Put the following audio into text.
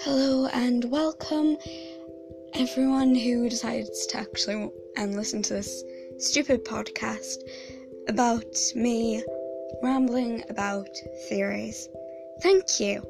Hello and welcome, everyone who decides to actually and listen to this stupid podcast about me rambling about theories. Thank you.